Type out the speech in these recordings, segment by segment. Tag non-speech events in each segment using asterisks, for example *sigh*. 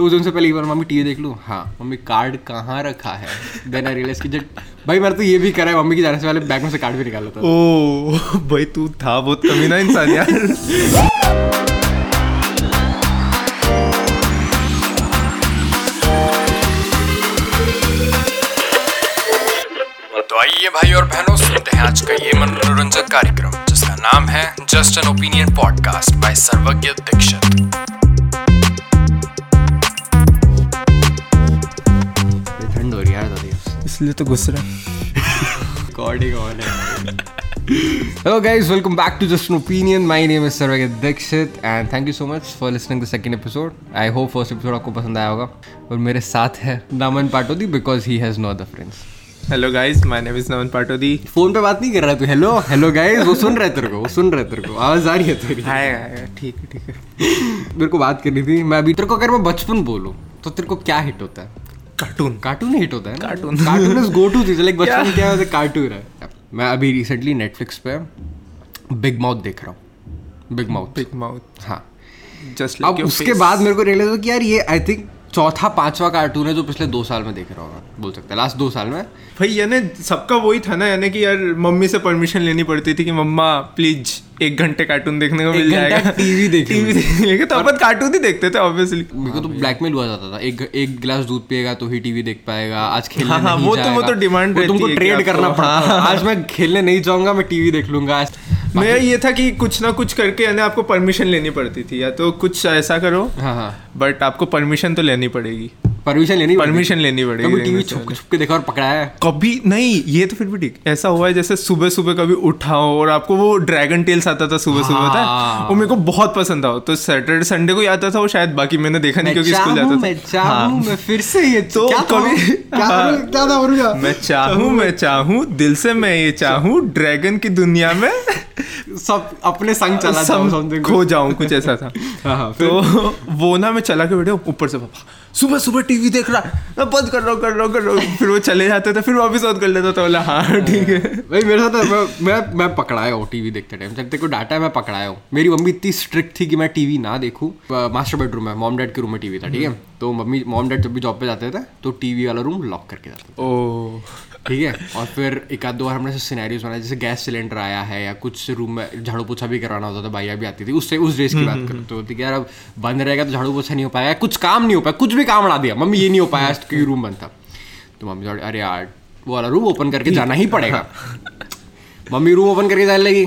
तो उस दिन से पहले एक बार मम्मी टीवी देख लूँ। हाँ मम्मी कार्ड कहाँ रखा है? देन आई रियलाइज़ की जब भाई मैंने तो ये भी करा है मम्मी की जाने से पहले बैग में से कार्ड भी निकाला था ओ भाई तू था बहुत कमीना इंसान यार। तो आइए भाई और बहनों सुनते हैं आज का ये मनोरंजक कार्यक्रम जिसका नाम है just an opinion podcast by Sarvagya Dixit. इसलिए तो गुस्सा रहा ही। गॉड है Hello guys, welcome back to Just an Opinion. My name is Sarvagit Dixit and thank you so much for listening to the second episode. I hope first episode आपको पसंद आया होगा। और मेरे साथ है Naman Patodi because he has no other friends. Hello guys my name is Naman Patodi phone पे बात नहीं कर रहा तू। हेलो हेलो गाइस वो सुन रहे तेरे को वो सुन रहे तेरे को। आवाज़ आ रही है तेरी। हाय हाय ठीक है ठीक है। मेरे को बात करनी थी। मैं अभी तेरे को अगर मैं बचपन बोलूँ तो तेरे को क्या हिट होता है? कार्टून कार्टून हिट होता है Cartoon. Cartoon is go to cheese like बचपन में क्या होता है कार्टून है। मैं अभी रिसेंटली नेटफ्लिक्स पे बिग माउथ देख रहा हूँ। बिग माउथ बिग माउथ हाँ। जस्ट अब उसके बाद मेरे को रियलाइज़ हुआ कि यार ये आई थिंक चौथा पांचवा कार्टून है जो पिछले दो साल में देख रहा होगा बोल सकते हैं। लास्ट दो साल में। भाई यानी सबका वही था ना यानी कि यार मम्मी से परमिशन लेनी पड़ती थी कि मम्मा प्लीज़ एक घंटे कार्टून देखने को मिल जाएगा। टीवी को। देखने तो अपन कार्टून ही देखते थे ऑब्वियसली मेरे को तो ब्लैकमेल हुआ जाता था। एक एक गिलास दूध पिएगा तो ही टीवी देख पाएगा आज खेलने हाँ, हाँ, नहीं वो तो- वो तो तुमको रहती है कि ट्रेड करना है हाँ। आज मैं खेलने नहीं जाऊँगा मैं टीवी देख लूँगा। आज मैं ये था कि कुछ ना कुछ करके यानी आपको परमिशन लेनी पड़ती थी या तो कुछ ऐसा करो हाँ हाँ। बट आपको परमिशन तो लेनी पड़ेगी। परमिशन लेनी परमिशन लेनी पड़ेगी कभी टीवी छुप छुप के देखा और पकड़ा है। कभी नहीं ये तो फिर भी ठीक। ऐसा हुआ है जैसे सुबह सुबह कभी उठाओ और आपको वो ड्रैगन टेल्स आता था सुबह सुबह था हाँ। वो मेरे को बहुत पसंद था। तो सैटरडे संडे को ही आता था वो शायद बाकी मैंने देखा नहीं क्योंकि स्कूल जाता मैं था। चाहूँ, मैं फिर से ये तो कभी- क्या हाँ। मैं चाहूँ *laughs* मैं चाहूँ दिल से मैं ये चाहूँ ड्रैगन की दुनिया में सब अपने संग चला सम खो जाऊँ कुछ ऐसा था। *laughs* हाँ, हाँ? तो वो ना मैं चला के बैठे ऊपर से पापा सुबह सुबह टीवी देख रहा है। बंद कर रहा हूँ, कर रहा हूँ, कर रहा हूँ। फिर वो चले जाते थे, फिर वापस ऑन कर लेता था, बोला हाँ ठीक है। भाई, मेरे साथ मैं मैं मैं पकड़ाया हूँ टीवी देखते टाइम। जब को डाटा है, मैं पकड़ाया हूँ। मेरी मम्मी इतनी स्ट्रिक्ट थी कि मैं टीवी ना देखूँ। मास्टर बेडरूम है मॉम डैड के रूम में टीवी था, ठीक है? तो मम्मी मॉम डैड जब भी जॉब पे जाते थे तो टीवी वाला रूम लॉक करके जाते थे। ओ ठीक है? और फिर एक आध दो बार हमने सिनेरियोज बनाए जैसे गैस सिलेंडर आया है या कुछ रूम में झाड़ू पोछा भी करवाना होता था भैया भी आती थी उससे उस डेज़ की बात करते होती कि यार अब बंद रहेगा तो झाड़ू पोछा नहीं हो पाया कुछ काम नहीं हो पाया कुछ भी काम उड़ा दिया। मम्मी ये नहीं हो पाया क्योंकि रूम बंद था। तो मम्मी अरे यार वो वाला रूम ओपन करके जाना ही पड़ेगा। मम्मी रूम ओपन करके जाने लगी।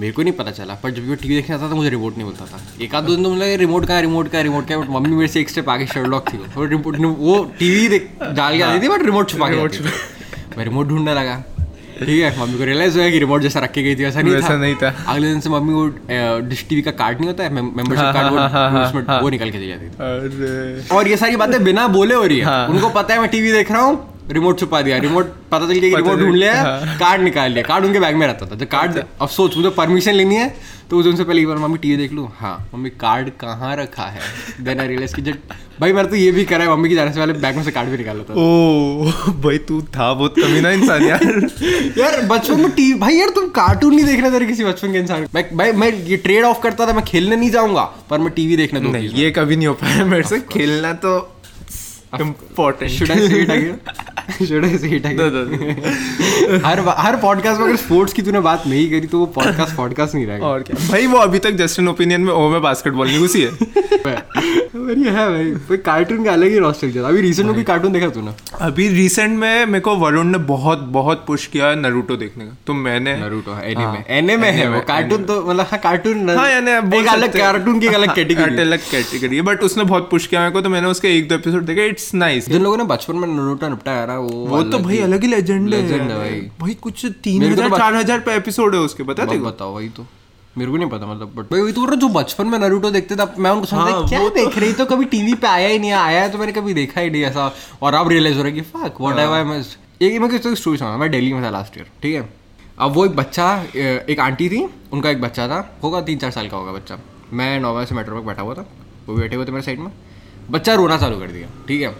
मेरे को नहीं पता चला पर जब भी मैं टीवी देखने आता था मुझे रिमोट नहीं मिलता था। एक आध दो दिन तो मुझे रिमोट का रिमोट का रिमोट का बट मम्मी मेरे से एक स्टेप आगे शर्लॉक थी वो। रिमोट वो टीवी देख डाल के आती थी बट रिमोट छुपा के मैं रिमोट ढूँढने लगा। ठीक है मम्मी को रियलाइज़ हुआ कि रिमोट जैसा रखी गई थी वैसा नहीं वैसा था। नहीं था। अगले दिन से मम्मी वो डिश टीवी का कार्ड नहीं होता है मेंबरशिप हाँ, कार्ड वो हाँ, हाँ, हाँ, उसमें हाँ। वो निकल के दी जाती थी। और ये सारी बातें बिना बोले हो रही है। हाँ। उनको पता है मैं टीवी देख रहा हूँ रिमोट छुपा दिया रिमोट पता चल गया रिमोट ढूंढ लिया हाँ। कार्ड निकाल लिया। कार्ड उनके बैग में रहता था। तो कार्ड अब सोच मुझे परमिशन लेनी है तो उस दिन से पहले एक बार मम्मी टीवी देख लूँ। हाँ मम्मी कार्ड कहाँ रखा है? देन आई रियलाइज़ की जब भाई मैंने तो ये भी करा है मम्मी की जाने से पहले बैग में से कार्ड भी निकाल लेता ओ भाई तू था बहुत कमीना इंसान यार। *laughs* यार बचपन में टीवी भाई यार तुम कार्टून नहीं देखना तेरे किसी बचपन के इंसान। मैं भाई मैं ये ट्रेड ऑफ़ करता था मैं खेलने नहीं जाऊँगा पर मैं टीवी देखने दो। नहीं ये कभी नहीं हो पाया मेरे से। खेलना तो इम्पोर्टेंट शुड आई से *laughs* *laughs* हर हर पॉडकास्ट में अगर स्पोर्ट्स की तूने बात नहीं करी तो वो पॉडकास्ट पॉडकास्ट नहीं रहेगा। और क्या? भाई वो अभी तक जस्टिन ओपिनियन में ओ बास्केटबॉल नहीं घुसी है। *laughs* पर है भाई कोई कार्टून का अलग ही नॉस्टैल्जिया था। अभी रिसेंट में कोई कार्टून देखा तूने? अभी रिसेंट में मेरे को वरुण ने बहुत बहुत पुश किया है नरूटो देखने का। तो मैंने नारुतो है। एनीमे एनीमे है वो कार्टून तो मतलब हाँ कार्टून हाँ यानी एक अलग कार्टून की अलग कैटेगरी अलग कैटेगरी है बट उसने बहुत पुश किया मेरे को तो मैंने उसके एक दो एपिसोड देखे इट्स नाइस जिन लोगों ने बचपन में नारुतो निपटाया ना वो वो तो भाई अलग ही लेजेंड है। Legend है भाई। भाई कुछ तीन मेरे को तो हज़ार बच- चार हज़ार पे एपिसोड है उसके बता देखो बताओ वही तो। मेरे को नहीं पता मतलब बट भाई वही तो हूँ, जो बचपन में नारुतो देखते थे मैं उनको समझता हाँ, क्या वो देख रही तो कभी टीवी पे आया ही नहीं आया है तो मैंने कभी देखा ही नहीं ऐसा। और अब रियलाइज़ हो रहा है कि fuck what have I miss एक मैं किसी स्टोरी सुना मैं दिल्ली में था लास्ट ईयर ठीक है? अब वो एक बच्चा एक आंटी थी उनका एक बच्चा था होगा तीन चार साल का होगा बच्चा। मैं नौवा से मेट्रो में बैठा हुआ था वो बैठे हुए थे मेरे साइड में। बच्चा रोना चालू कर दिया ठीक है?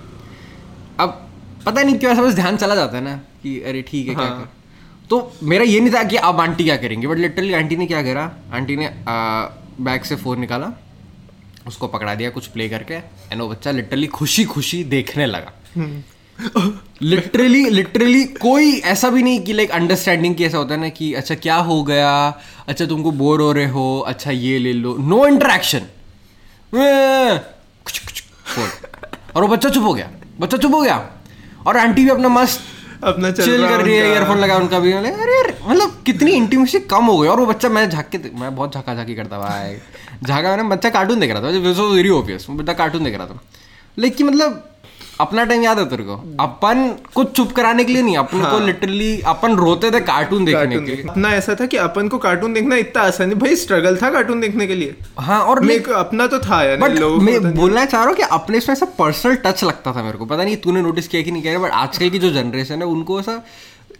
अब पता नहीं क्यों ऐसा बस ध्यान चला जाता है ना कि अरे ठीक है हाँ. क्या। कर। तो मेरा ये नहीं था कि अब आंटी क्या करेंगे बट लिटरली आंटी ने क्या करा आंटी ने बैग से फ़ोन निकाला उसको पकड़ा दिया कुछ प्ले करके एंड वो बच्चा लिटरली खुशी खुशी देखने लगा। लिटरली लिटरली कोई ऐसा भी नहीं कि लाइक अंडरस्टैंडिंग की ऐसा होता है ना कि अच्छा क्या हो गया अच्छा तुमको बोर हो रहे हो अच्छा ये ले लो। नो इंटरेक्शन और वो बच्चा चुप हो गया बच्चा चुप हो गया। और आंटी भी अपना मस्त अपना चल चिल कर रही है। ईयरफोन लगा उनका भी। अरे अरे मतलब कितनी इंटीमेसी कम हो गई। और वो बच्चा मैं झाक के मैं बहुत झाका झाकी करता हुआ झाका मैंने बच्चा कार्टून देख रहा था वेरी ऑब्वियस बच्चा कार्टून देख रहा था। लेकिन मतलब अपना टाइम याद है तेरे को? अपन कुछ चुप कराने के लिए नहीं अपने को लिटरली अपन रोते थे कार्टून देखने कार्टून के लिए। अपना ऐसा था कि अपन को कार्टून देखना इतना आसान है। भाई स्ट्रगल था कार्टून देखने के लिए। हाँ और मेरे को अपना तो था यार बट मैं बोलना चाह रहा हूँ कि अपने इसमें ऐसा पर्सनल टच लगता था मेरे को। पता नहीं तूने नोटिस किया कि नहीं किया बट आजकल की जो जनरेशन है उनको ऐसा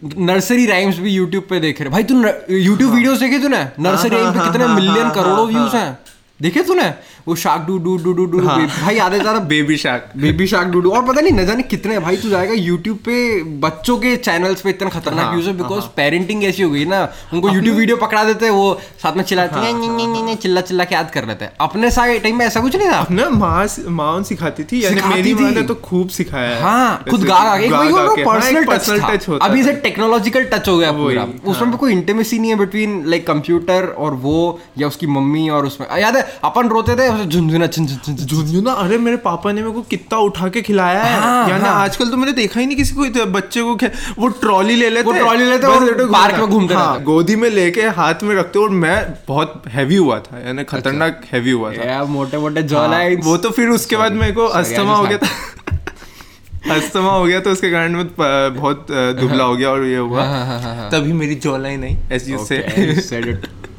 नर्सरी राइम्स भी यूट्यूब पे देख रहे भाई तू यूट्यूब वीडियोस देखे तूने? नर्सरी राइम पे कितने मिलियन करोड़ों व्यूज़ हैं। देखे तूने? वो shark doo doo doo doo doo भाई याद ज़्यादा baby shark baby shark doo doo और पता नहीं न जाने कितने भाई तू जाएगा यूट्यूब पे बच्चों के चैनल्स पे इतना खतरनाक यूज़ है बिकॉज़ पेरेंटिंग ऐसी हो गई ना। उनको यूट्यूब वीडियो पकड़ा देते हैं वो साथ में चिल्लाते हैं। "नी, नी, नी, नी", चिल्ला चिल्ला के याद कर लेते हैं। अपने सारे टाइम में ऐसा कुछ नहीं था? अपना माँ माँ सिखाती थी मेरी माँ ने तो खूब सिखाया हाँ। खुद गा गा के के। हाँ, पर्सनल टच होता अभी है। से टेक्नोलॉजिकल टच हो गया पूरा। उसमें भी कोई इंटीमेसी नहीं है बिटवीन लाइक कंप्यूटर और वो या उसकी मम्मी और उसमें। याद है अपन रोते थे झुंझुना झुन झुन झुन झुंझुना अरे मेरे पापा ने मेरे को कितना उठा के खिलाया है। हाँ, यानी हाँ। आजकल तो मैंने देखा ही नहीं किसी को बच्चे को वो ट्रॉली ले लेते। ट्रॉली लेते और पार्क में घूमते हाँ, गोदी में लेके हाथ में रखते और मैं बहुत हैवी हुआ था यानी खतरनाक हैवी हुआ था। मोटे मोटे जॉ हाँ, वो तो फिर उसके बाद मेरे को अस्थमा हो गया था। *laughs* अस्थमा हो गया तो उसके कारण मैं बहुत दुबला हो गया और ये हुआ। हाँ, हाँ, हाँ, हाँ। तभी मेरी jawline I as you say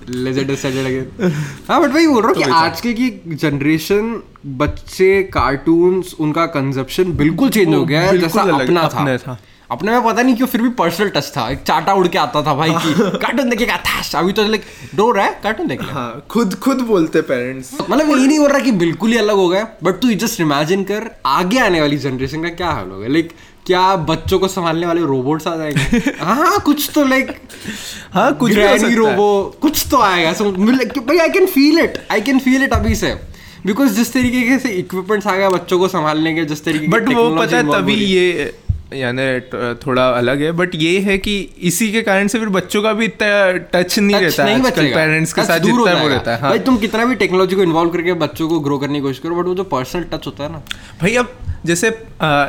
Again. हाँ बट वही बोल रहा हूँ कि आजकल की जनरेशन बच्चे कार्टून्स उनका कंजप्शन बिल्कुल चेंज हो गया है जैसा अपना था। था। अपने में पता नहीं क्यों फिर भी पर्सनल टच था। एक चाटा उड़ के आता था भाई की कार्टून देखेगा थाश अभी तो लाइक डो रहा है कार्टून देख हाँ खुद खुद बोलते पेरेंट्स मतलब ये नहीं बोल रहा कि बिल्कुल ही अलग हो गया बट तू जस्ट इमेजिन कर आगे आने वाली जनरेशन का क्या हाल होगा लाइक क्या बच्चों को संभालने वाले रोबोट्स आ जाएँगे? *laughs* हाँ कुछ तो लाइक हाँ कुछ भी। रोबो कुछ तो आएगा। सो भाई I can feel it I can feel it अभी से। बिकॉज़ जिस तरीके से इक्विपमेंट्स आ गया बच्चों को संभालने के जिस तरीके बट वो पता है तभी ये यानी थोड़ा अलग है। बट ये है कि इसी के कारण से फिर बच्चों का भी इतना टच नहीं रहता नहीं आजकल पेरेंट्स के साथ जितना वो रहता है हाँ। भाई तुम कितना भी टेक्नोलॉजी को इन्वॉल्व करके बच्चों को ग्रो करने की कोशिश करो बट वो जो पर्सनल टच होता है ना। भाई अब जैसे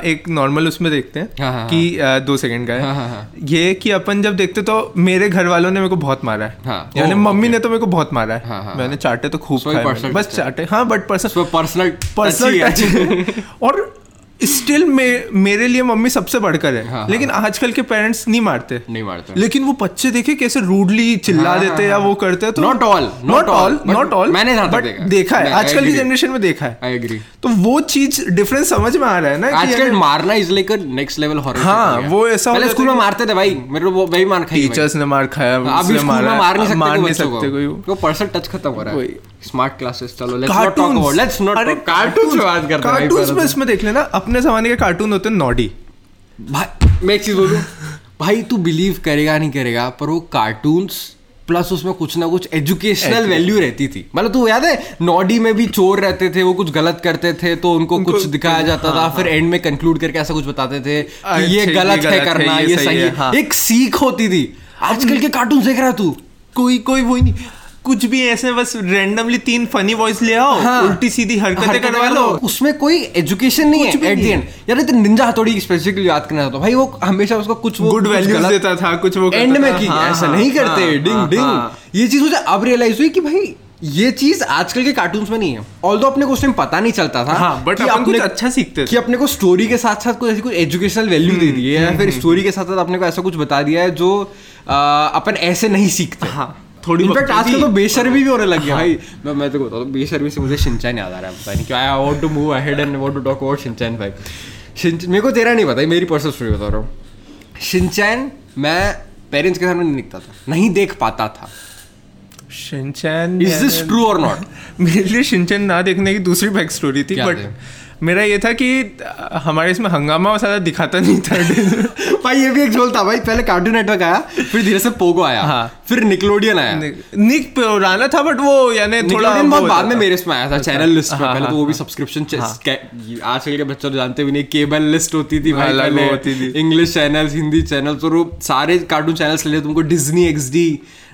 एक नॉर्मल उसमें देखते हैं हाँ, हाँ, कि आ, दो सेकंड का हाँ, हाँ, है हाँ। ये कि अपन जब देखते तो मेरे घर वालों ने मेरे को बहुत मारा है। हाँ, यानी मम्मी ने तो मेरे को बहुत मारा है। हाँ, हाँ, मैंने चाटे तो खूब खाए बस चाटे हाँ but person personal personal touch और स्टिल मे, मेरे लिए मम्मी सबसे बढ़कर है। हाँ, लेकिन हाँ, आजकल के पेरेंट्स नहीं मारते। नहीं मारते। लेकिन वो बच्चे देखे कैसे रूडली चिल्ला हाँ, देते हाँ, या हाँ। वो करते हैं तो Not all, not not all not all मैंने बट देखा है। देखा है। आजकल की जनरेशन में देखा है। आई एग्री तो वो चीज़ डिफरेंस समझ में आ रहा है ना आजकल मारना is like next level horror हाँ, वो ऐसा हो पहले स्कूल में मारते थे भाई मेरे को वही मार खाई टीचर्स ने मार खाया अभी स्कूल में मार नहीं सकते मार कोई नहीं सकते कोई। वो पर्सनल टच खत्म हो रहा है। स्मार्ट क्लासेस चलो let's not talk about let's not अरे कार्टून से बात करते हैं कार्टून्स में इसमें देख लेना अपने जमाने के कार्टून होते हैं नॉडी तो। भाई मैं एक चीज़ बोलूँ भाई तू बिलीव करेगा नहीं करेगा पर वो कार्टून्स प्लस उसमें कुछ ना कुछ एजुकेशनल वैल्यू रहती थी। मतलब तू याद है नॉडी में भी चोर रहते थे वो कुछ गलत करते थे तो उनको उनको- कुछ दिखाया जाता हाँ, था फिर एंड में कंक्लूड करके ऐसा कुछ बताते थे कि ये गलत है करना ये सही है, है। हाँ। एक सीख होती थी। आजकल के कार्टून देख रहा तू? कोई कोई वो ही नहीं। कुछ भी ऐसे बस रैंडमली तीन फनी वॉइस ले आओ हाँ। उल्टी सीधी हरकतें करवा लो। उसमें कोई एजुकेशन नहीं है एट द एंड यार तो निंजा हथौड़ी की स्पेसिफिकली याद करना चाहता भाई वो हमेशा उसको कुछ गुड वैल्यूज़ देता था कुछ वो एंड में की। हाँ, ऐसा हाँ, नहीं करते। डिंग हाँ, डिंग। ये चीज़ मुझे अब रियलाइज़ हुई कि भाई ये चीज़ आजकल के कार्टून्स में नहीं है। ऑल दो अपने को उस टाइम पता नहीं चलता था हाँ, कि अपन कुछ अच्छा सीखते थे। कि अपने को स्टोरी के साथ साथ कुछ ऐसी कुछ एजुकेशनल वैल्यू दे दी है या फिर स्टोरी के साथ साथ अपने को ऐसा कुछ बता दिया है जो अपन ऐसे नहीं सीखते। हाँ, थोड़ी इनफैक्ट आजकल तो बेशर्मी भी होने लग गया। भाई मैं मैं तो बताता हूँ बेशर्मी से मुझे शिनचैन याद आ रहा है पता नहीं क्यों। I want to move ahead and want to talk about Shinchan भाई। शिनचैन मेरे को तेरा नहीं पता मेरी पर्सनल स्टोरी बता रहा हूँ। शिनचैन मैं पेरेंट्स के सामने नहीं दिखता था नहीं देख पाता था। शिनचैन इज़ दिस ट्रू और नॉट मेरे लिए शिनचैन ना देखने की दूसरी बैक स्टोरी थी बट थे? मेरा ये था कि हमारे इसमें हंगामा ज़्यादा दिखाता नहीं था। *laughs* भाई ये भी एक झोल था। भाई पहले कार्टून नेटवर्क आया फिर धीरे से पोगो आया हाँ। फिर निकलोडियन आया। निक पुराना था बट वो यानी थोड़ा बहुत बाद में मेरे इसमें आया था चैनल लिस्ट में हाँ, पहले हाँ, तो वो भी सब्सक्रिप्शन आजकल के बच्चे तो जानते भी नहीं केबल लिस्ट होती थी भाई पहले। होती थी। इंग्लिश चैनल हिंदी चैनल तो वो सारे कार्टून चैनल्स ले तुमको डिज्नी एक्सडी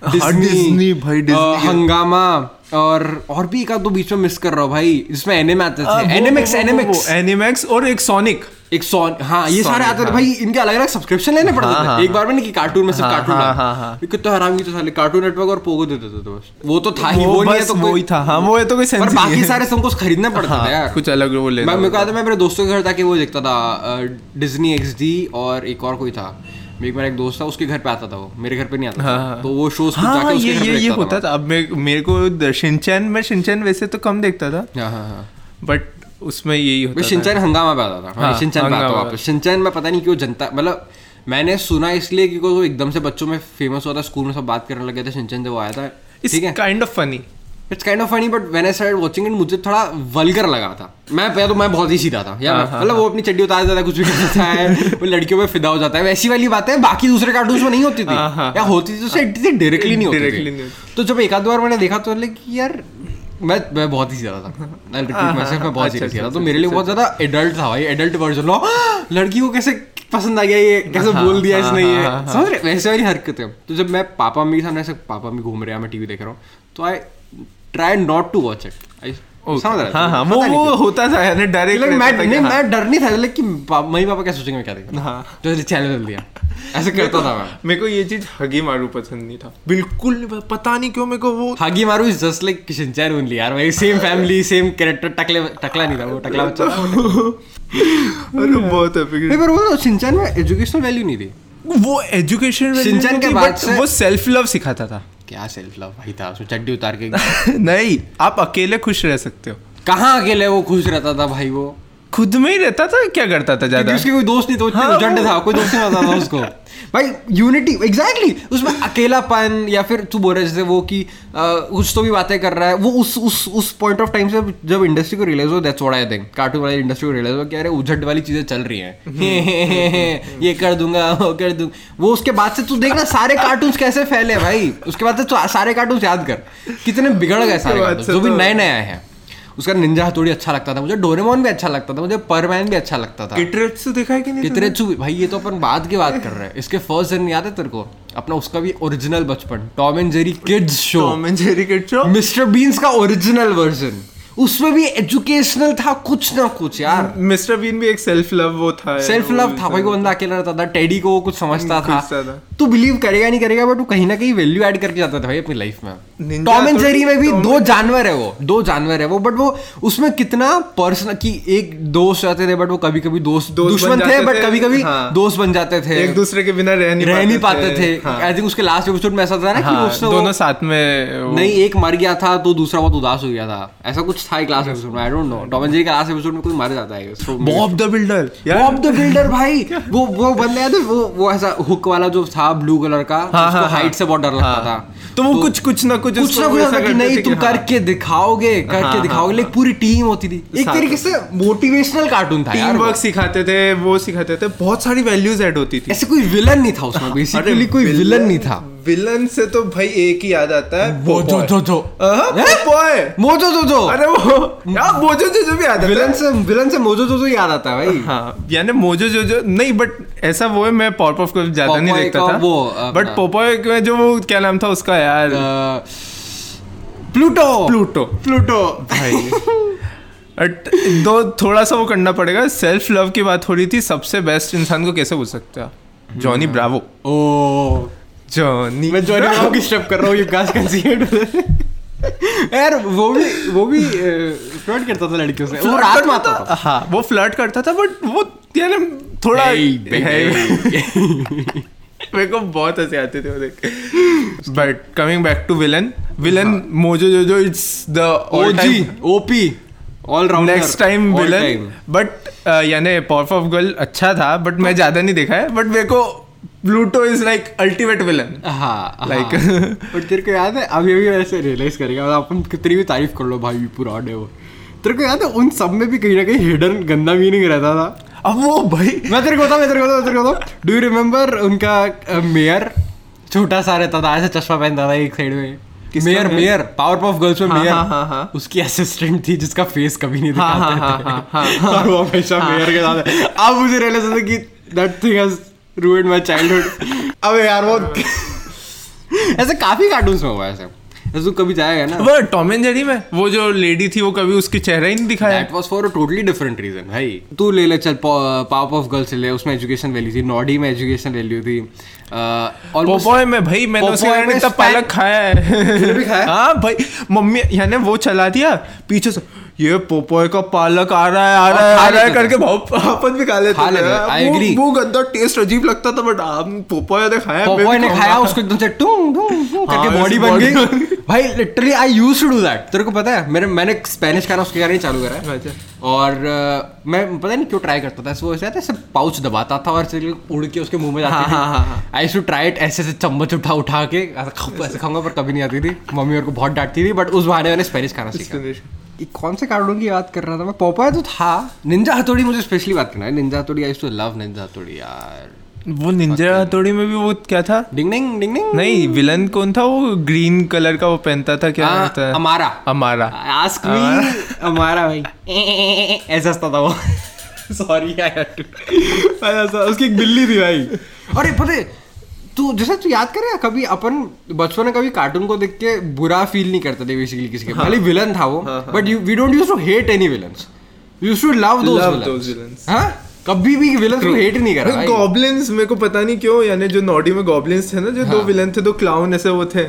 हाँ, Disney, भाई, हंगामा और और भी एक आध दो बीच में मिस कर रहा हूँ भाई जिसमें एनिमे आते थे। एनिमेक्स एनिमेक्स एनिमेक्स और एक सोनिक एक सॉन हाँ ये सारे आते थे हाँ। भाई इनके अलग अलग सब्सक्रिप्शन लेने पड़ते हाँ, थे। हाँ, एक बार में नहीं कि कार्टून में सिर्फ़ कार्टून हाँ। हाँ, हाँ। कितना हराम की तो साले कार्टून नेटवर्क और पोगो देते थे तो बस। वो तो था ही वो नहीं है तो वही था हाँ वो है तो कोई पर बाकी सारे तुमको खरीदना पड़ता था यार। कुछ अलग वो ले मैं मेरे को है मैं मेरे दोस्तों के घर जाके वो देखता था डिज्नी एक्सडी और एक और कोई था। मेरे मेरा एक दोस्त था उसके घर पे आता था वो मेरे घर पे नहीं आता हाँ, था। तो वो शोज़ हाँ जाके उसके ये घर ये ये होता था। अब मे- मेरे को शिनचैन में शिनचैन वैसे तो कम देखता था। हाँ हाँ हाँ। बट उसमें यही होता था। शिनचैन हंगामा पे आता था। हाँ, हाँ, शिनचैन पे आता वापस शिनचैन में पता नहीं क्यों जनता मतलब मैंने सुना इसलिए क्योंकि वो एकदम से बच्चों में फ़ेमस हुआ था स्कूल में सब बात करने लगे थे शिनचैन जब वो आया था ठीक है? Kind of funny it's kind of funny but when I started watching it मुझे थोड़ा वल्गर लगा था। मैं पहले तो मैं बहुत ही सीधा था या हाँ, मतलब वो अपनी चड्डी उतार देता है कुछ भी कर देता है वो लड़कियों पे फिदा हो जाता है। वैसी वाली बातें बाकी दूसरे कार्टून में नहीं होती थी। हाँ, हाँ, या होती थी तो उसे इतनी डायरेक्टली नहीं होती थी। तो जब एक आध बार मैंने देखा तो लाइक यार मैं मैं बहुत ही ज़्यादा था। Myself, मैं बहुत अच्छा, ही ज़्यादा अच्छा, तो मेरे लिए बहुत ज़्यादा एडल्ट था भाई एडल्ट वर्जन लो लड़की को कैसे पसंद आ गया ये? कैसे हाँ, बोल दिया हाँ, इसने ये? हाँ, हाँ, समझ रहे? वैसे वाली हरकतें। तो जब मैं पापा मम्मी के सामने ऐसे पापा मम्मी घूम रहे हैं मैं टीवी देख रहा हूँ तो I try not to watch it. समझ रहे वो वो होता था यानी डायरेक्ट मैं नहीं मैं डर नहीं था लेकिन मम्मी पापा क्या सोचेंगे क्या देखा तो चैनल दिया। ऐसे करता था मैं। मेरे को ये चीज़ हगी मारू पसंद नहीं था। बिल्कुल पता नहीं क्यों मेरे को वो Hagemaru is just like Shinchan only यार भाई सेम फैमिली सेम कैरेक्टर टकले टकला नहीं था वो टकला बच्चा अरे बहुत epic पर वो शिनचैन में एजुकेशनल वैल्यू नहीं थी। वो एजुकेशन शिनचैन के बाद वो सेल्फ लव सिखाता था। क्या सेल्फ लव भाई था? चड्डी उतार के *laughs* नहीं आप अकेले खुश रह सकते हो। कहाँ अकेले वो खुश रहता था भाई वो? खुद में ही रहता था? क्या करता था ज़्यादा? उसके कोई दोस्त नहीं था हाँ, उजड़ था कोई दोस्त नहीं आता था उसको। *laughs* भाई यूनिटी एग्जैक्टली exactly, उसमें अकेलापन या फिर तू बोल रहा जैसे वो कि कुछ तो भी बातें कर रहा है वो उस उस उस पॉइंट ऑफ़ टाइम से जब इंडस्ट्री को रियलाइज़ हो that's what I think cartoon वाली इंडस्ट्री को रियलाइज़ हो कि अरे उझट वाली चीज़ें चल रही हैं। *laughs* ये कर दूँगा वो कर दूँगा। वो उसके बाद से तू देखना सारे कार्टून कैसे फैले भाई। उसके बाद से तू सारे कार्टून याद कर। कितने बिगड़ गए सारे जो भी तो- नए नए आए हैं। उसका निंजा हथौड़ी अच्छा लगता था मुझे डोरेमोन भी अच्छा लगता था मुझे परमैन भी अच्छा लगता था। किटरेट्सु देखा है कि नहीं कितने भाई ये तो अपन बाद की बात कर रहे हैं। इसके फ़र्स्ट जन याद है तेरे को? अपना उसका भी ओरिजिनल बचपन Tom and Jerry kids show Tom and Jerry kids show Mister Beans का ओरिजिनल वर्जन उसमें भी एजुकेशनल था कुछ ना कुछ यार। मिस्टर बीन भी एक सेल्फ लव वो था सेल्फ लव था भाई वो बंदा अकेला रहता था टेडी को वो कुछ समझता था। तू बिलीव करेगा नहीं करेगा बट वो कहीं ना कहीं वैल्यू ऐड करके जाता था भाई अपनी लाइफ में। टॉम एंड जेरी में भी दो जानवर है वो दो जानवर है वो बट वो उसमें कितना पर्सनल कि एक दोस्त रहते थे बट वो कभी कभी दोस्त दुश्मन थे बट कभी कभी हाँ। दोस्त बन जाते थे। एक दूसरे के बिना रह नहीं रह नहीं पाते थे। हाँ। आई थिंक उसके लास्ट एपिसोड में ऐसा था ना कि हाँ, दोनों साथ में नहीं एक मर गया था तो दूसरा बहुत उदास हो गया था। ऐसा कुछ था एक लास्ट एपिसोड में I don't know Tom and Jerry का लास्ट एपिसोड में कोई मर जाता है Bob the builder Bob the builder भाई। वो वो बंदा है वो वो ऐसा हुक वाला जो था ब्लू कलर का हाँ, उसको हाँ, हाइट से बहुत डर लगता हाँ। था। तो वो कुछ कुछ ना कुछ कुछ ना कुछ कि नहीं तुम हाँ। करके दिखाओगे करके हाँ, दिखाओगे। हाँ, लेकिन पूरी टीम होती थी। एक तरीके से मोटिवेशनल कार्टून था टीम वर्क सिखाते थे वो सिखाते थे। बहुत सारी वैल्यूज़ ऐड होती थी। ऐसे कोई विलन नहीं था उसमें *laughs* बेसिकली कोई विलन नहीं था। विलन से तो भाई एक ही याद आता है वो जो जो जो। हैं? मोजो जो जो अरे वो यार मोजो जो जो भी आता विलन से विलन से मोजो जो जो याद आता है भाई। हाँ यानी मोजो जो जो नहीं बट ऐसा वो है मैं पॉप ऑफ़ को ज़्यादा नहीं देखता था। वो, बट पोपोय में जो वो क्या नाम था उसका यार? प्लूटो प्लूटो प्लूटो भाई। बट दो थोड़ा सा वो करना पड़ेगा। सेल्फ लव की बात हो रही थी सबसे बेस्ट इंसान को कैसे बोल सकते हैं। जॉनी ब्रावो ओ जॉनी मैं जॉनी ब्रावो की स्टेप कर रहा हूँ you guys can see it यार वो भी वो भी फ्लर्ट करता था लड़कियों से। वो रात में आता था? हाँ वो फ्लर्ट करता था बट वो यानी थोड़ा Hey, है- baby. *laughs* मेरे को बहुत हँसी आती थी वो देख। But coming back to villain villain Mojo Jojo it's the OG OP all rounder next time villain but यानी पावर ऑफ़ गर्ल अच्छा था बट मैं ज़्यादा नहीं देखा है बट मेरे को Pluto is like ultimate villain हाँ Like- *laughs* बट तेरे को याद है अभी अभी वैसे रियलाइज़ करेगा मतलब अपन कितनी भी तारीफ़ कर लो भाई पुराने हो तेरे को याद है उन सब में भी कहीं ना कहीं हिडन गंदा मीनिंग रहता था? अब वो भाई। मैं तेरे को बताऊँ मैं तेरे को बताऊँ तेरे को बताऊँ। डू यू रिमेम्बर उनका मेयर छोटा सा रहता था ऐसे चश्मा पहनता था एक साइड में। Mayor mayor power of girls में मेयर हाँ, हाँ, हाँ। उसकी असिस्टेंट थी जिसका फेस कभी नहीं दिखाते हाँ, थे। हाँ, हाँ, हाँ, और वो हमेशा मेयर के साथ अब मुझे रियलाइज़ होता है कि that thing has ruined my childhood अबे यार वो *laughs* ऐसे काफ़ी कार्टून्स में हुआ है ऐसे। ऐसे कभी जाएगा ना। वो टॉम एंड जेरी में वो जो लेडी थी वो कभी उसकी चेहरा ही नहीं दिखाया। That was for a totally different reason भाई। तू ले ले चल पावर ऑफ़ गर्ल्स ले उसमें एजुकेशन वैल्यू थी नॉडी में एजुकेशन वैल्यू थी ऑलमोस्ट पोपोय में भाई मैंने उसके में इतना पालक खाया है। *laughs* भी खाया? हाँ भाई मम्मी यानी वो चला दिया पीछे से ये पोपोय का पालक आ रहा है आ रहा है आ रहा है करके अपन भी खा लेते लेते, थे। I वो- गंदा टेस्ट अजीब लगता था बट आप पोपोय ने खाया पॉपॉय ने खाया उसको एकदम से टूं टूं टूं करके हाँ, बॉडी बन गई। भाई literally I used to do that तेरे को पता है मेरे मैंने स्पेनिश खाना उसके कारण ही चालू करा है। अच्छा। और मैं पता नहीं क्यों ट्राई करता था वो ऐसे है, ऐसे पाउच दबाता था और उड़ के उसके मुँह में जाती हाँ, हाँ, हाँ, हाँ। थी आई टू ट्राई इट ऐसे ऐसे चम्मच उठा उठा के ऐसे खाऊँगा पर कभी नहीं आती थी। मम्मी और को बहुत डांटती थी बट उस बहाने मैंने स्पेनिश खाना सीखा। कौन से कार्टून की बात कर रहा था? मैं पोपाय तो था। निंजा हथौड़ी मुझे स्पेशली बात करना है। निंजा हथौड़ी आई टू लव निंजा हथौड़ी यार। वो निंजा हथौड़ी में भी वो क्या था? डिंग डिंग डिंग डिंग नहीं विलन कौन था वो? ग्रीन कलर का वो पहनता था क्या हाँ, होता है? हमारा हमारा आस्क मी हमारा भाई। ऐसा था वो। सॉरी *laughs* ऐसा उसकी एक बिल्ली थी भाई। अरे पता है तू जैसे तू याद करे कभी अपन बचपन में कभी कार्टून को देख के बुरा फील नहीं करते थे बेसिकली किसी के। भले विलन था वो but you we don't use to hate any villains use to love Love those villains villains. हाँ? कभी भी विलन्स को हेट नहीं करा भाई गॉबलिन्स मेरे को पता नहीं क्यों यानी जो नॉडी में गॉबलिन्स थे ना जो दो हाँ। विलन थे दो क्लाउन ऐसे वो थे।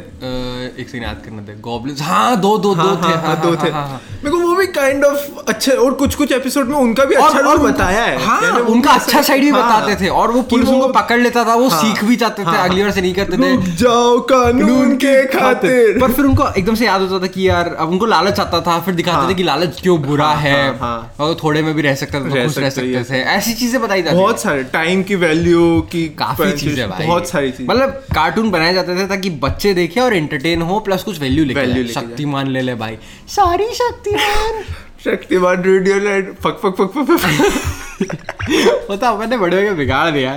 एक सीन याद करना थे गॉब्लिन्स हाँ दो दो दो हाँ, थे हाँ, हाँ, दो थे। हाँ, हाँ। मेरे को वो भी काइंड ऑफ़ अच्छे और कुछ कुछ एपिसोड में उनका भी अच्छा रोल उनका- बताया है। हाँ, वो उनका अच्छा साइड भी हाँ, बताते थे और वो पुलिस उनको पकड़ लेता था वो हाँ, सीख भी जाते थे हाँ, अगली बार से नहीं करते थे। जाओ कानून के खातिर। पर फिर उनको एकदम से याद होता था कि यार अब उनको लालच आता था फिर दिखाते हाँ। थे कि लालच क्यों बुरा हाँ, है। हाँ। और थोड़े में भी रह सकते थे खुश रह सकते, थे। ऐसी चीज़ें बताई जाती बहुत सारे टाइम की वैल्यू की काफ़ी चीज़ें बहुत सारी चीज़ें। मतलब कार्टून बनाए जाते थे ताकि बच्चे देखे और एंटरटेन हो प्लस कुछ वैल्यू लेके जाए। शक्तिमान ले ले भाई। सारी Shaktimaan. Shaktimaan radio light fuck fuck fuck fuck fuck. *laughs* पता मैंने बड़े होके बिगाड़ दिया।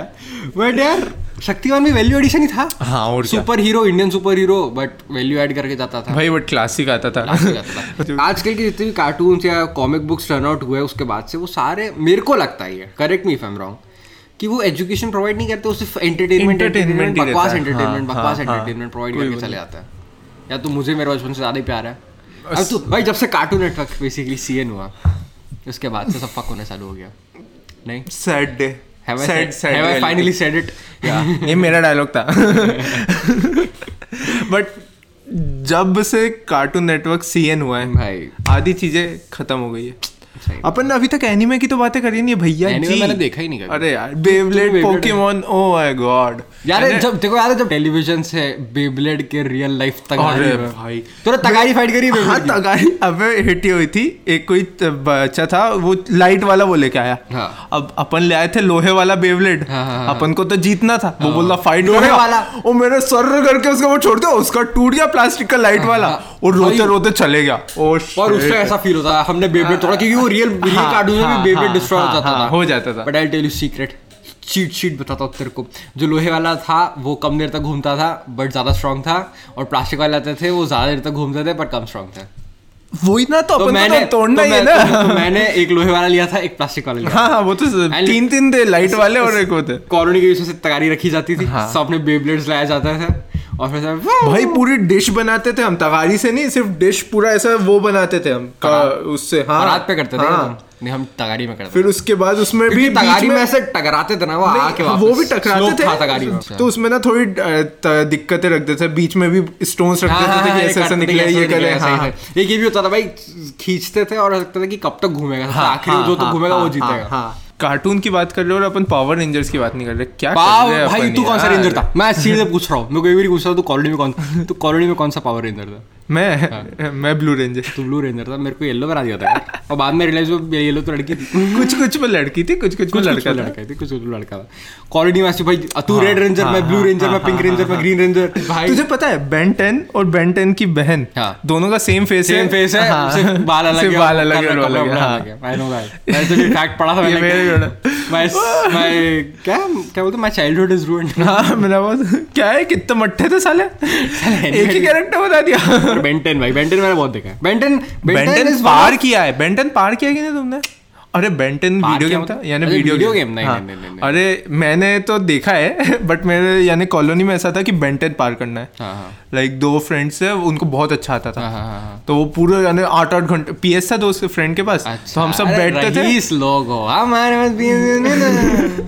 बट यार शक्तिमान में वैल्यू एडिशन ही था। हाँ और super hero Indian super hero but value add करके जाता था। भाई बट क्लासिक आता था। था। *laughs* आजकल के जितने भी कार्टून्स या कॉमिक बुक्स टर्न आउट हुए उसके बाद से वो सारे मेरे को लगता है correct me if I am wrong कि वो एजुकेशन प्रोवाइड नहीं करते वो सिर्फ़ एंटरटेनमेंट एंटरटेनमेंट बकवास एंटरटेनमेंट हाँ, बकवास हाँ, हाँ। एंटरटेनमेंट प्रोवाइड करके चले जाता है। या तो मुझे मेरे बचपन से ज़्यादा ही प्यार है अब तो भाई जब से कार्टून नेटवर्क बेसिकली सीएन हुआ उसके बाद से सब फक होने चालू हो गया। नहीं? Said they have I said said- said have I finally said it? *laughs* ये मेरा डायलॉग था। बट जब से कार्टून नेटवर्क सीएन हुआ है भाई। आधी चीज़ें खत्म हो गई है। अपन ने अभी तक एनिमे की तो बातें करी नहीं भैया जी। मैंने देखा ही नहीं अरे यार Beyblade Pokemon oh my god यार जब देखो यार जब टेलीविज़न से बेब्लेड के रियल लाइफ तक अरे भाई। तूने तगारी फाइट करी हाँ तगारी। अबे हिटी हुई थी। एक कोई बच्चा था वो लाइट वाला वो लेके आया। हाँ। अब अपन ले आए थे लोहे वाला बेवलेट हाँ। अपन को तो जीतना था। वो बोला फाइट लोहे वाला। वो मेरे सर करके उसका वो छोड़ दिया उसका टूट गया प्लास्टिक का लाइट वाला। और रोते रोते चले गया। और उससे ऐसा फील होता है हमने बेब्लेड तोड़ा क्योंकि वो रियल रियल कार्टून में भी बेब्लेड हाँ, डिस्ट्रॉय हो हाँ, जाता हाँ, था। हो जाता था। But I tell you secret cheat sheet बताता हूँ तेरे को। जो लोहे वाला था वो कम देर तक घूमता था बट ज़्यादा स्ट्रांग था और प्लास्टिक वाले आते थे वो ज़्यादा देर तक घूमते थे बट कम स्ट्रांग थे। वही ना तो तो मैंने तो तोड़ना तो ही है मैं- ना। तो- तो मैंने एक लोहे वाला लिया था एक प्लास्टिक वाला लिया हाँ हाँ वो तो तीन तीन थे लाइट वाले और एक वो थे। कॉलोनी के वजह से तगारी रखी जाती थी। हाँ। सब अपने बेब्लेड्स लाया जाता था। और फिर भाई पूरी डिश बनाते थे हम तगारी से नहीं सिर्फ़ डिश पूरा ऐसा वो बनाते थे हम उससे हाँ। रात पे करते थे हाँ। नहीं हम तगारी में करते फिर उसके बाद उसमें भी तगारी में ऐसे टकराते थे ना वो आके वो भी टकराते थे। तगारी में। तो उसमें ना थोड़ी दिक्कतें रखते थे बीच में भी स्टोन्स रख हाँ, देते हाँ, थे हाँ, कि ऐसे ऐसे निकले ये करे हाँ ही। ये भी होता था भाई खींचते थे और लगता था कि कब तक घूमेगा हाँ, आखिरी जो तो हाँ, घूमेगा हाँ, वो हाँ, जीतेगा। हाँ। कार्टून की बात कर रहे हो और अपन पावर रेंजर्स की बात नहीं कर रहे? क्या पाव कर रहे भाई तू कौन सा रेंजर था? मैं सीधे पूछ रहा हूँ। मैं कोई भी पूछ रहा हूँ तू कॉलोनी में कौन तू कॉलोनी में कौन सा पावर रेंजर था? मैं हाँ। मैं ब्लू रेंजर तू ब्लू रेंजर था मेरे को येलो बना दिया था। और बाद में रियलाइज़ हुआ येलो तो लड़की थी। कुछ कुछ में लड़की थी कुछ कुछ में कुछ लड़का लड़का थी कुछ कुछ लड़का था। कॉलोनी में भाई तू रेड रेंजर मैं ब्लू रेंजर मैं पिंक रेंजर मैं ग्रीन रेंजर भाई तुझे पता है बेन टेन और बेन टेन की बहन हाँ। दोनों का सेम फेस सेम फेस है हाँ। बाल अलग है बाल अलग है है, हाँ। है। आई नो दैट मैं तो फैक्ट पढ़ा था मैंने very good. मैं मैं क्या क्या बोलते माय चाइल्डहुड इज़ रूइंड हाँ मेरा बहुत क्या है कितने मट्ठे थे साले? एक ही कैरेक्टर बता दिया। बेंटन भाई बेंटन मैंने बहुत देखा है। बेंटन बेंटन पार किया है। बेंटन पार किया कि नहीं तुमने? अरे बेंटन वीडियो गेम था? मतलब? यानी वीडियो video गेम नहीं, हाँ। नहीं, नहीं, नहीं, अरे मैंने तो देखा है *laughs* बट मेरे यानी कॉलोनी में ऐसा था कि बेंटन पार करना है। हाँ हाँ। लाइक दो फ्रेंड्स है उनको बहुत अच्छा आता था। हाँ, हाँ, हाँ, हाँ। तो वो पूरे यानी आठ आठ घंटे पीएस था दोस्त फ्रेंड के पास। तो हम सब अच्छा, बैठते थे। लोग हो। हमारे पास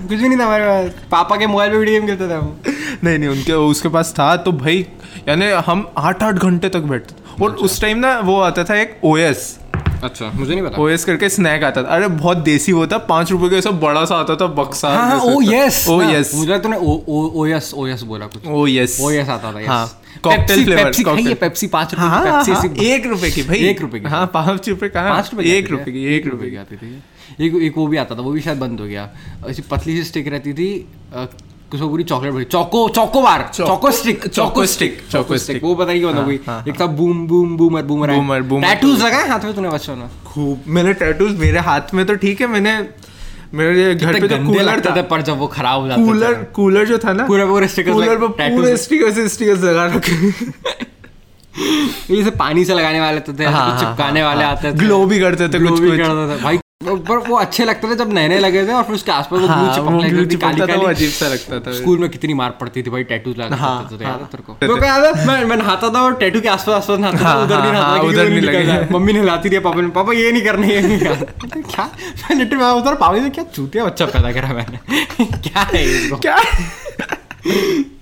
कुछ भी नहीं था हमारे पास। पापा के मोबाइल पे वीडियो गेम खेलते थे हम। नहीं नहीं उनके उसके पास था तो भाई यानी हम आठ आठ घंटे तक बैठते थे। और उस टाइम ना वो आता था एक ओएस अच्छा मुझे नहीं पता। ओएस करके स्नैक आता था। अरे बहुत देसी वो था पाँच रुपए का सब बड़ा सा आता था बक्सा। हाँ हाँ ओ यस ओ यस मुझे तूने ओ ओ ओ यस ओ यस बोला कुछ। ओ यस ओ यस आता था हाँ कॉकटेल फ्लेवर पेप्सी खाइए पेप्सी पाँच रुपए हाँ की हाँ, पेप्सी हाँ, एक रुपए की भाई। एक रुपए की हाँ पाँच रुपए कहाँ? पाँच रुपए एक रुपए की एक रुपए की आती थी। एक एक वो भी आता था वो भी शायद बंद हो गया। ऐसी पतली सी स्टिक रहती थी उसमें पूरी चॉकलेट भरी choco choco bar choco stick choco stick, choco stick. वो पता नहीं क्या मतलब कोई हाँ, एक था boom boom boomer boomer Boomer, boomer। Tattoos लगाए हाथ में तूने बच्चों ने? खूब। मैंने टैटूज मेरे हाथ में तो ठीक है मैंने मेरे घर पे तो कूलर था। थे पर जब वो खराब हो जाते कूलर कूलर जो था ना। पूरे पूरे stickers कूलर। पूरे स्टिकर से स्टिकर्स लगा रखे। *laughs* ये से पानी से लगाने वाले होते थे हाँ, हाँ, चिपकाने हाँ, वाले हाँ। आते थे। Glow भी करते थे कुछ भी कुछ। करते थे। भाई पर वो अच्छे लगते थे जब नए नए लगे थे और फिर उसके आसपास हाँ, वो चिपक थी काली था, काली अजीब सा लगता था। स्कूल में कितनी मार पड़ती थी भाई टैटू लगा हाँ, थे याद है तेरे को। मेरे को याद है मैं मैं नहाता था और टैटू के आसपास आसपास नहाता था हाँ, उधर नहीं हाँ, नहाता उधर नहीं मम्मी ने हिलाती रही पापा ने पापा ये नहीं करना ये नहीं करना। *laughs* क्या? मैं उधर पापा ने क्या चूतिया बच्चा पैदा करा मैंने। *laughs* क्या है क्या? *laughs*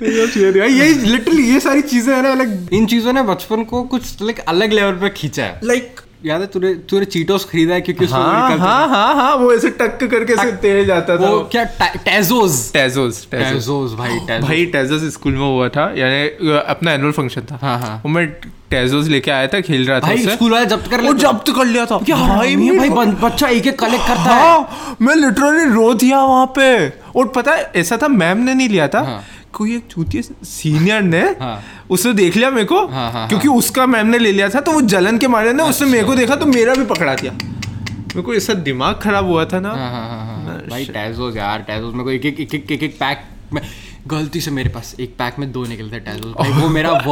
ये लिटरली ये सारी चीज़ें है ना लाइक इन चीज़ों ने बचपन को कुछ लाइक अलग लेवल पे खींचा है। लाइक याद है तूने तूने चीटोस खरीदा है क्योंकि हाँ हाँ हाँ हाँ वो ऐसे टक करके ऐसे तेल जाता था। वो क्या टेजोस टेजोस टेजोस भाई टेजोस भाई टेजोस स्कूल में हुआ था यानी अपना एनुअल फ़ंक्शन था। हाँ, हाँ। वो मैं टेजोस लेके आया था खेल रहा था भाई स्कूल वाले जब्त कर वो जब्त कर लिया था। क्या भाई मेरे भाई बच्चा एक एक कलेक्ट करता है। हाँ मैं लिटरली रो दिया वहाँ पे। और पता है ऐसा था मैम ने नहीं लिया था। हाँ। कोई एक चूतिया सीनियर ने हाँ। उसने देख लिया मेरे को हाँ, हाँ, क्योंकि उसका मैम ने ले लिया था तो वो जलन के मारे ना उसने मेरे को देखा तो मेरा भी पकड़ा दिया। मेरे को ऐसा दिमाग खराब हुआ था ना। हाँ, हाँ, हाँ, हाँ, हाँ। भाई टैजोस यार टैजोस मेरे को एक एक एक एक एक एक पैक में गलती से मेरे पास एक पैक में दो निकलते टैजोस भाई वो मेरा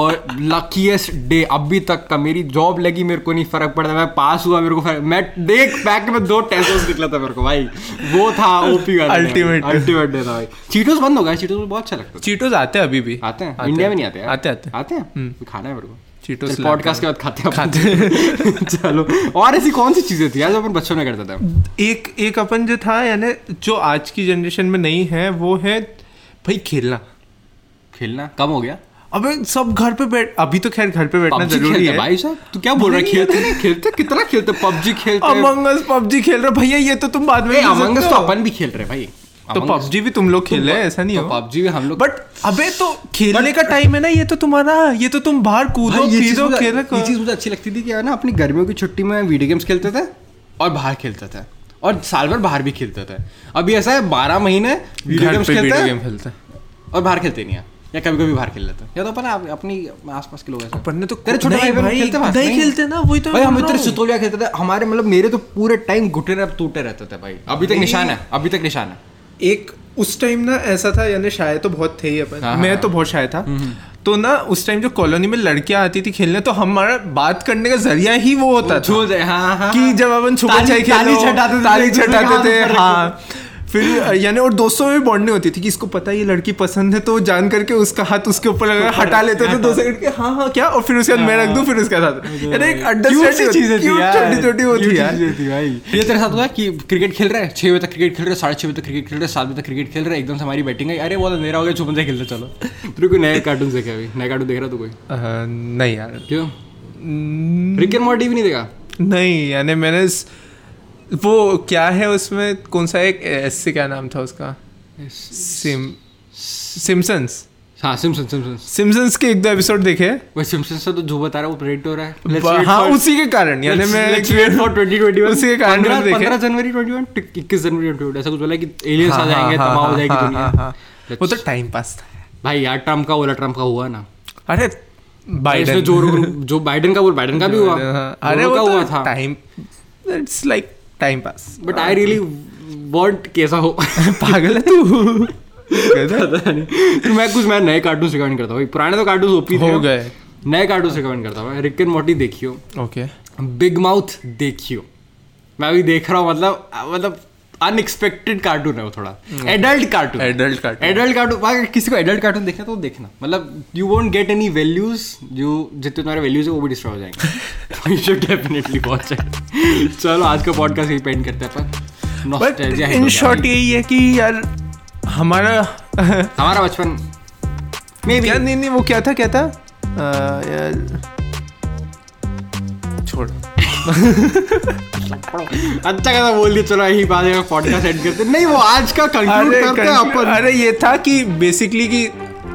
लकीएस्ट डे अभी तक का। मेरी जॉब लगी मेरे को नहीं फ़र्क पड़ता मैं पास हुआ मेरे को फ़र्क मैं एक पैक में दो टैजोस निकला था मेरे को भाई। वो था ओपी वाला Ultimate. अल्टीमेट डे था भाई। चीटोस बंद हो गया। चीटोस बहुत अच्छा लगता है। चीटोस आते हैं अभी भी। आते हैं। इंडिया में नहीं आते आते आते। आते हैं? खाना है मेरे को। पॉडकास्ट के बाद खाते हैं खाते *laughs* चलो। और ऐसी कौन सी चीज़ें थी यार जो अपन बच्चों में करते थे? एक एक अपन जो था यानी जो आज की जनरेशन में नहीं है वो है भाई खेलना। खेलना? कम हो गया? अबे सब घर पे बैठ अभी तो खैर घर पे बैठना ज़रूरी है भाई साहब तू क्या बोल रहा है? खेलते नहीं। खेलते कितना खेलते? पबजी खेलते अमंग अस पबजी खेल रहे भैया ये तो तुम बाद में ए खेल अमंग सकते तो अपन भी खेल रहे हैं भाई। तो पबजी भी तुम लोग खेल रहे हैं ऐसा नहीं तो हो? पबजी भी हम लोग बट अबे तो खेलने का टाइम है ना ये तो तुम्हारा ये तो तुम बाहर कूदो पीदो खेलो ये चीज़ मुझे अच्छी लगती थी कि ना अपनी गर्मियों की छुट्टी में वीडियो गेम्स खेलते थे और बाहर खेलते थे। और साल भर बाहर भी खेलता था। अभी ऐसा है बारह महीने वीडियो गेम्स खेलते हैं गेम खेलते हैं। और बाहर खेलते नहीं है। या कभी कभी बाहर खेल लेते हैं। या तो अपन आप- अपनी आसपास के लोग ऐसे। अपन ने तो तेरे छोटे भाई बहन भाई, खेलते बाहर? नहीं खेलते ना, वही तो भाई हम इतने सुतोलिया खेलते थे हमारे मतलब मेरे तो पूरे टाइम घुटने अब टूटे रहते थे भाई। अभी तक निशान है अभी तक निशान है। एक उस टाइम ना ऐसा था यानी शायद तो बहुत थे ही अपन। हाँ, मैं हाँ। तो बहुत शायद था। तो ना उस टाइम जो कॉलोनी में लड़कियाँ आती थी खेलने तो हमारा बात करने का ज़रिया ही वो होता था हाँ हाँ कि जब अपन छुपा छाई खेलते थे, ताली छटाते थे हाँ। फिर यानी और दोस्तों में भी बॉन्डिंग होती थी कि इसको पता है ये लड़की पसंद है तो जान करके उसका हाथ उसके ऊपर लगा हटा लेते थे दो सेकंड के हाँ हाँ क्या? और फिर उसके बाद मैं रख दूँ फिर उसके साथ। यानी एक सी चीज़ें थी छोटी छोटी थी भाई। ये तेरे साथ हुआ कि क्रिकेट खेल रहे हैं? छह बजे तक क्रिकेट खेल रहे हैं साढ़े छह बजे तक क्रिकेट खेल रहे हैं सात बजे तक क्रिकेट खेल रहे हैं एकदम से हमारी बैटिंग आई अरे वो अंधेरा हो गया छुपन से खेलते चलो। तेरे कोई नए कार्टून देखे अभी। नए कार्टून देख रहा तू कोई? नहीं यार। क्यों? एंड मॉर्टी भी नहीं देखा? नहीं यानी मैंने वो क्या है उसमें? कौन सा एक एस से क्या नाम था उसका? सिम सिम्सन्स हाँ सिम्सन्स के एक दो एपिसोड देखे वही सिम्पसन से तो जो बता रहा है वो प्रेडिक्ट हो रहा है। हाँ उसी के कारण। यानी मैं let's 2021 उसी के कारण मैंने 15 जनवरी 21 21 जनवरी 21 ऐसा कुछ बोला कि एलियंस हाँ, आ जाएँगे हाँ, तबाह हो हाँ, जाएगी दुनिया। वो तो टाइम पास था। भाई यार ट्रंप का बोला ट्रंप का हुआ ना। अरे बाइडेन जो जो बाइडेन का बोल बाइडेन का भी *laughs* हुआ। अरे वो का हुआ तो था। Time it's like time pass but I really want कैसा हो पागल है तू। नहीं। तो मैं कुछ मैं नए कार्टून रिकमेंड करता हूँ। पुराने तो कार्टून ओपी हो गए। नए कार्टून रिकमेंड करता हूँ। रिक एंड मोटी देखियो। ओके बिग माउथ देखियो। मैं अभी देख रहा हूँ मतलब मतलब अनएक्सपेक्टेड कार्टून है वो थोड़ा। Adult cartoon adult cartoon adult cartoon अगर किसी को एडल्ट कार्टून देखना तो देखना। मतलब you won't get any values जो जितने तुम्हारे वैल्यूज़ है वो भी डिस्ट्रॉय हो जाएँगे। You should definitely watch it चलो आज का पॉडकास्ट यही पेंड करते हैं अपन। इन शॉर्ट यही है कि यार हमारा *laughs* हमारा बचपन। मे क्या नहीं नहीं वो क्या था क्या था? यार छोड़। *laughs* अच्छा कैसा बोल दिया चलो यही बात है पॉडकास्ट एंड करते नहीं वो आज का कंक्लूड करते हैं अपन। अरे ये था कि बेसिकली कि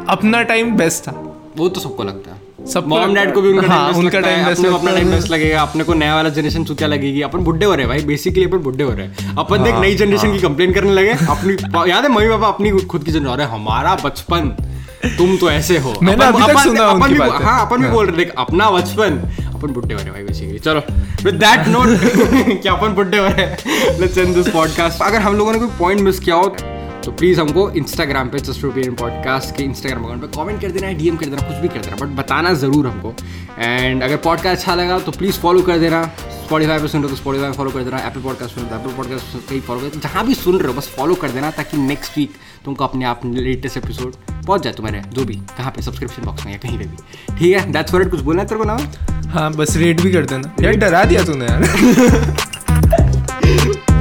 अपना टाइम बेस्ट था। वो तो सबको लगता है। सबको मॉम डैड को भी उनका हाँ, टाइम उनका टाइम best अपने अपना टाइम बेस्ट लगेगा। अपने को नया वाला जनरेशन चुतिया लगेगी? अपन बुढ़े हो रहे हैं भाई। बेसिकली अपन बुढ़े हो रहे हैं। अपन देख हाँ, नई जनरेशन की कंप्लेन करने लगे। अपनी याद है मम्मी पापा अपनी खुद की जनरेशन अरे हमारा बचपन। तुम तो ऐसे हो। मैंने अभी तक सुना अपन उनकी भी- हाँ अपन भी बोल रहे देख अपना बचपन अपन *laughs* हो रहे हैं भाई बेसिकली चलो विद दैट नोट कि अपन हो रहे हैं लेट्स एंड दिस पॉडकास्ट अगर हम लोगों ने कोई पॉइंट मिस किया हो तो प्लीज़ हमको इंस्टाग्राम पे जस्ट ओपिनियन पॉडकास्ट के इंस्टाग्राम अकाउंट पे कमेंट कर देना डीएम कर देना, कुछ भी कर देना बट बताना ज़रूर हमको। एंड अगर पॉडकास्ट अच्छा लगा तो प्लीज़ फॉलो कर देना। स्पॉटीफाई पे सुन रहे हो तो स्पॉटीफाई फॉलो कर देना एप्पल पॉडकास्ट सुन रहे हो एप्पल पॉडकास्ट कहीं फॉलो कर जहाँ भी सुन रहे हो, बस फॉलो कर देना, ताकि नेक्स्ट वीक तुमको अपने आप लेटेस्ट एपिसोड पहुँच जाए तुम्हारे जो भी कहाँ पे सब्सक्रिप्शन बॉक्स में या कहीं पे भी। ठीक है दैट्स फॉर इट कुछ बोलना है तेरे को ना? हाँ बस रेट भी कर देना यार डरा दिया तूने यार। *laughs*